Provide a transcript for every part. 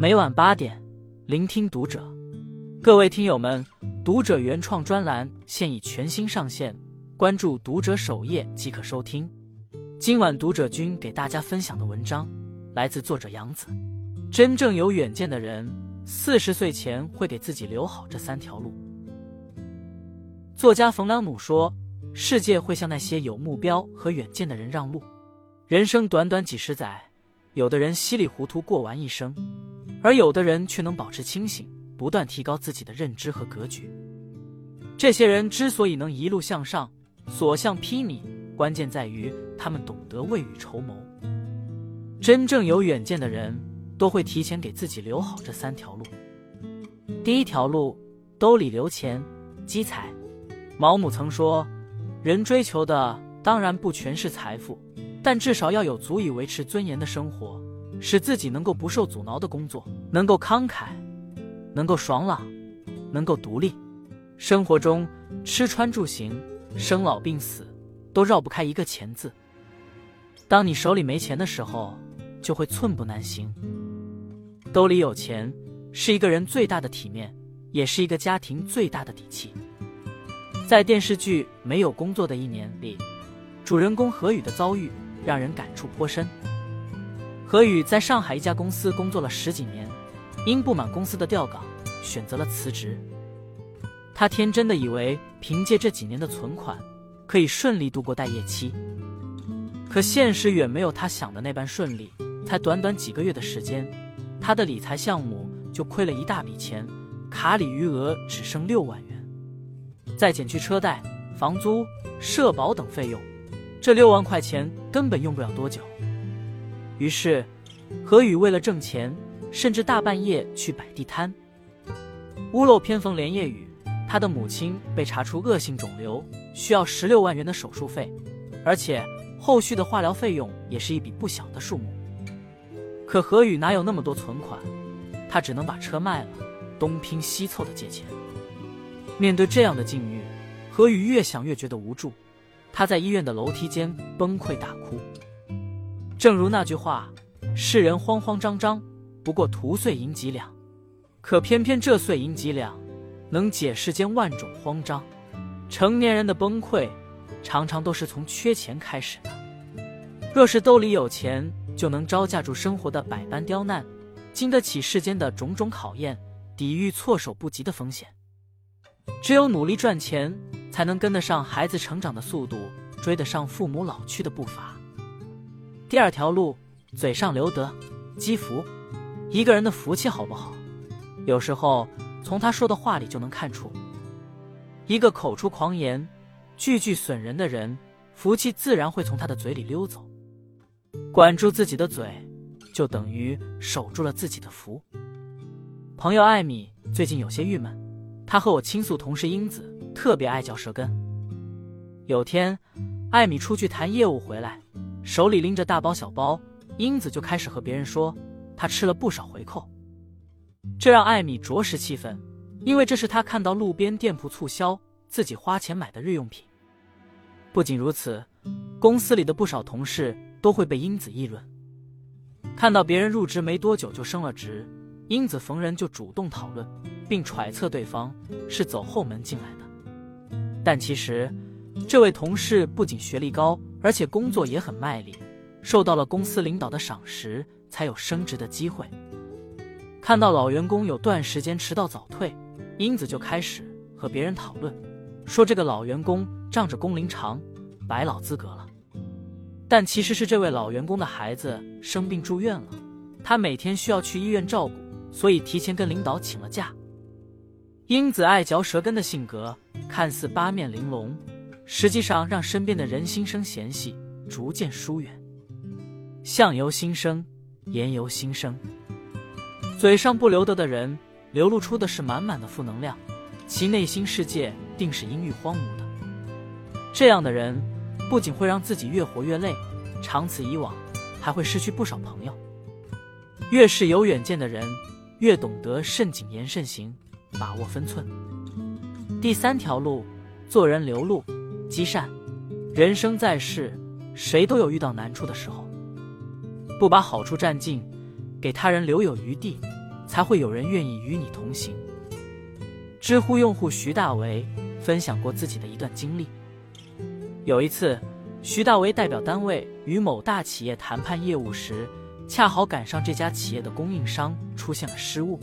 每晚八点，聆听读者。各位听友们，读者原创专栏现已全新上线，关注读者首页即可收听。今晚读者君给大家分享的文章来自作者杨子。真正有远见的人，四十岁前会给自己留好这三条路。作家冯良努说：“世界会向那些有目标和远见的人让路。人生短短几十载，有的人稀里糊涂过完一生，而有的人却能保持清醒，不断提高自己的认知和格局。这些人之所以能一路向上，所向披靡，关键在于他们懂得未雨绸缪。真正有远见的人。”都会提前给自己留好这三条路。第一条路，兜里留钱，积财。毛姆曾说：“人追求的当然不全是财富，但至少要有足以维持尊严的生活，使自己能够不受阻挠的工作，能够慷慨，能够爽朗，能够独立。生活中吃穿住行、生老病死，都绕不开一个钱字。当你手里没钱的时候，就会寸步难行。”兜里有钱是一个人最大的体面，也是一个家庭最大的底气。在电视剧《没有工作的一年》里，主人公何宇的遭遇让人感触颇深。何宇在上海一家公司工作了十几年，因不满公司的调岗，选择了辞职。他天真的以为凭借这几年的存款，可以顺利度过待业期。可现实远没有他想的那般顺利，才短短几个月的时间。他的理财项目就亏了一大笔钱，卡里余额只剩六万元，再减去车贷、房租、社保等费用，这六万块钱根本用不了多久。于是，何宇为了挣钱，甚至大半夜去摆地摊。屋漏偏逢连夜雨，他的母亲被查出恶性肿瘤，需要十六万元的手术费，而且后续的化疗费用也是一笔不小的数目。可何宇哪有那么多存款？他只能把车卖了，东拼西凑的借钱。面对这样的境遇，何宇越想越觉得无助。他在医院的楼梯间崩溃大哭。正如那句话：“世人慌慌张张，不过图碎银几两。”可偏偏这碎银几两，能解世间万种慌张。成年人的崩溃，常常都是从缺钱开始的。若是兜里有钱，就能招架住生活的百般刁难，经得起世间的种种考验，抵御措手不及的风险。只有努力赚钱，才能跟得上孩子成长的速度，追得上父母老去的步伐。第二条路，嘴上留德，积福。一个人的福气好不好，有时候从他说的话里就能看出。一个口出狂言、句句损人的人，福气自然会从他的嘴里溜走。管住自己的嘴，就等于守住了自己的福。朋友艾米最近有些郁闷，她和我倾诉，同事英子特别爱嚼舌根。有天，艾米出去谈业务回来，手里拎着大包小包，英子就开始和别人说她吃了不少回扣，这让艾米着实气愤，因为这是她看到路边店铺促销，自己花钱买的日用品。不仅如此，公司里的不少同事。都会被英子议论。看到别人入职没多久就升了职，英子逢人就主动讨论，并揣测对方是走后门进来的。但其实，这位同事不仅学历高，而且工作也很卖力，受到了公司领导的赏识，才有升职的机会。看到老员工有段时间迟到早退，英子就开始和别人讨论，说这个老员工仗着工龄长，白老资格了。但其实是这位老员工的孩子生病住院了，他每天需要去医院照顾，所以提前跟领导请了假。英子爱嚼舌根的性格看似八面玲珑，实际上让身边的人心生嫌隙，逐渐疏远。相由心生，言由心生。嘴上不留德的人，流露出的是满满的负能量，其内心世界定是阴郁荒芜的。这样的人。不仅会让自己越活越累，长此以往，还会失去不少朋友。越是有远见的人，越懂得慎谨言慎行，把握分寸。第三条路，做人流露，积善。人生在世，谁都有遇到难处的时候，不把好处占尽，给他人留有余地，才会有人愿意与你同行。知乎用户徐大为分享过自己的一段经历。有一次，徐大为代表单位与某大企业谈判业务时，恰好赶上这家企业的供应商出现了失误。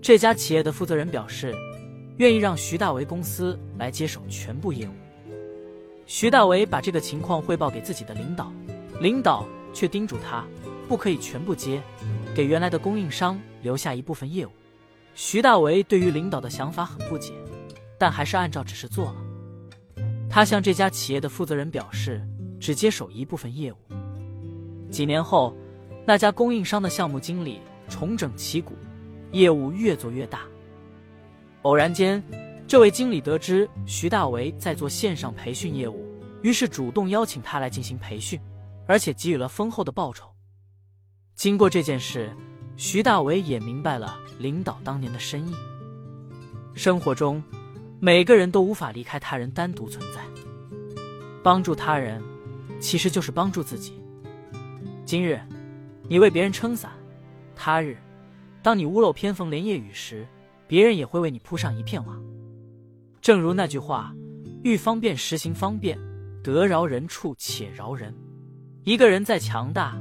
这家企业的负责人表示，愿意让徐大为公司来接手全部业务。徐大为把这个情况汇报给自己的领导，领导却叮嘱他不可以全部接，给原来的供应商留下一部分业务。徐大为对于领导的想法很不解，但还是按照指示做了。他向这家企业的负责人表示，只接手一部分业务。几年后，那家供应商的项目经理重整旗鼓，业务越做越大。偶然间，这位经理得知徐大为在做线上培训业务，于是主动邀请他来进行培训，而且给予了丰厚的报酬。经过这件事，徐大为也明白了领导当年的深意。生活中，每个人都无法离开他人单独存在。帮助他人，其实就是帮助自己。今日，你为别人撑伞；他日，当你屋漏偏逢连夜雨时，别人也会为你铺上一片瓦。正如那句话：“欲方便，实行方便，得饶人处且饶人。”一个人再强大，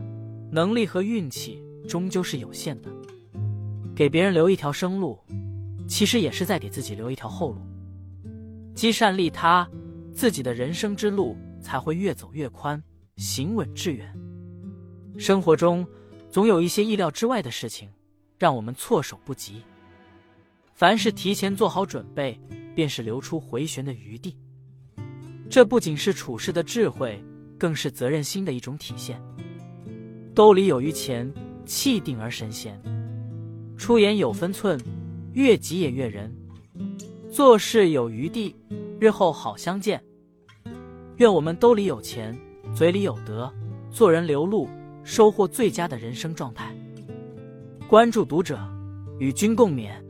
能力和运气。终究是有限的，给别人留一条生路，其实也是在给自己留一条后路。积善利他，自己的人生之路才会越走越宽，行稳致远。生活中总有一些意料之外的事情，让我们措手不及。凡是提前做好准备，便是留出回旋的余地。这不仅是处事的智慧，更是责任心的一种体现。兜里有余钱。气定而神闲，出言有分寸，越急也悦人。做事有余地，日后好相见。愿我们兜里有钱，嘴里有德，做人流露，收获最佳的人生状态。关注读者，与君共勉。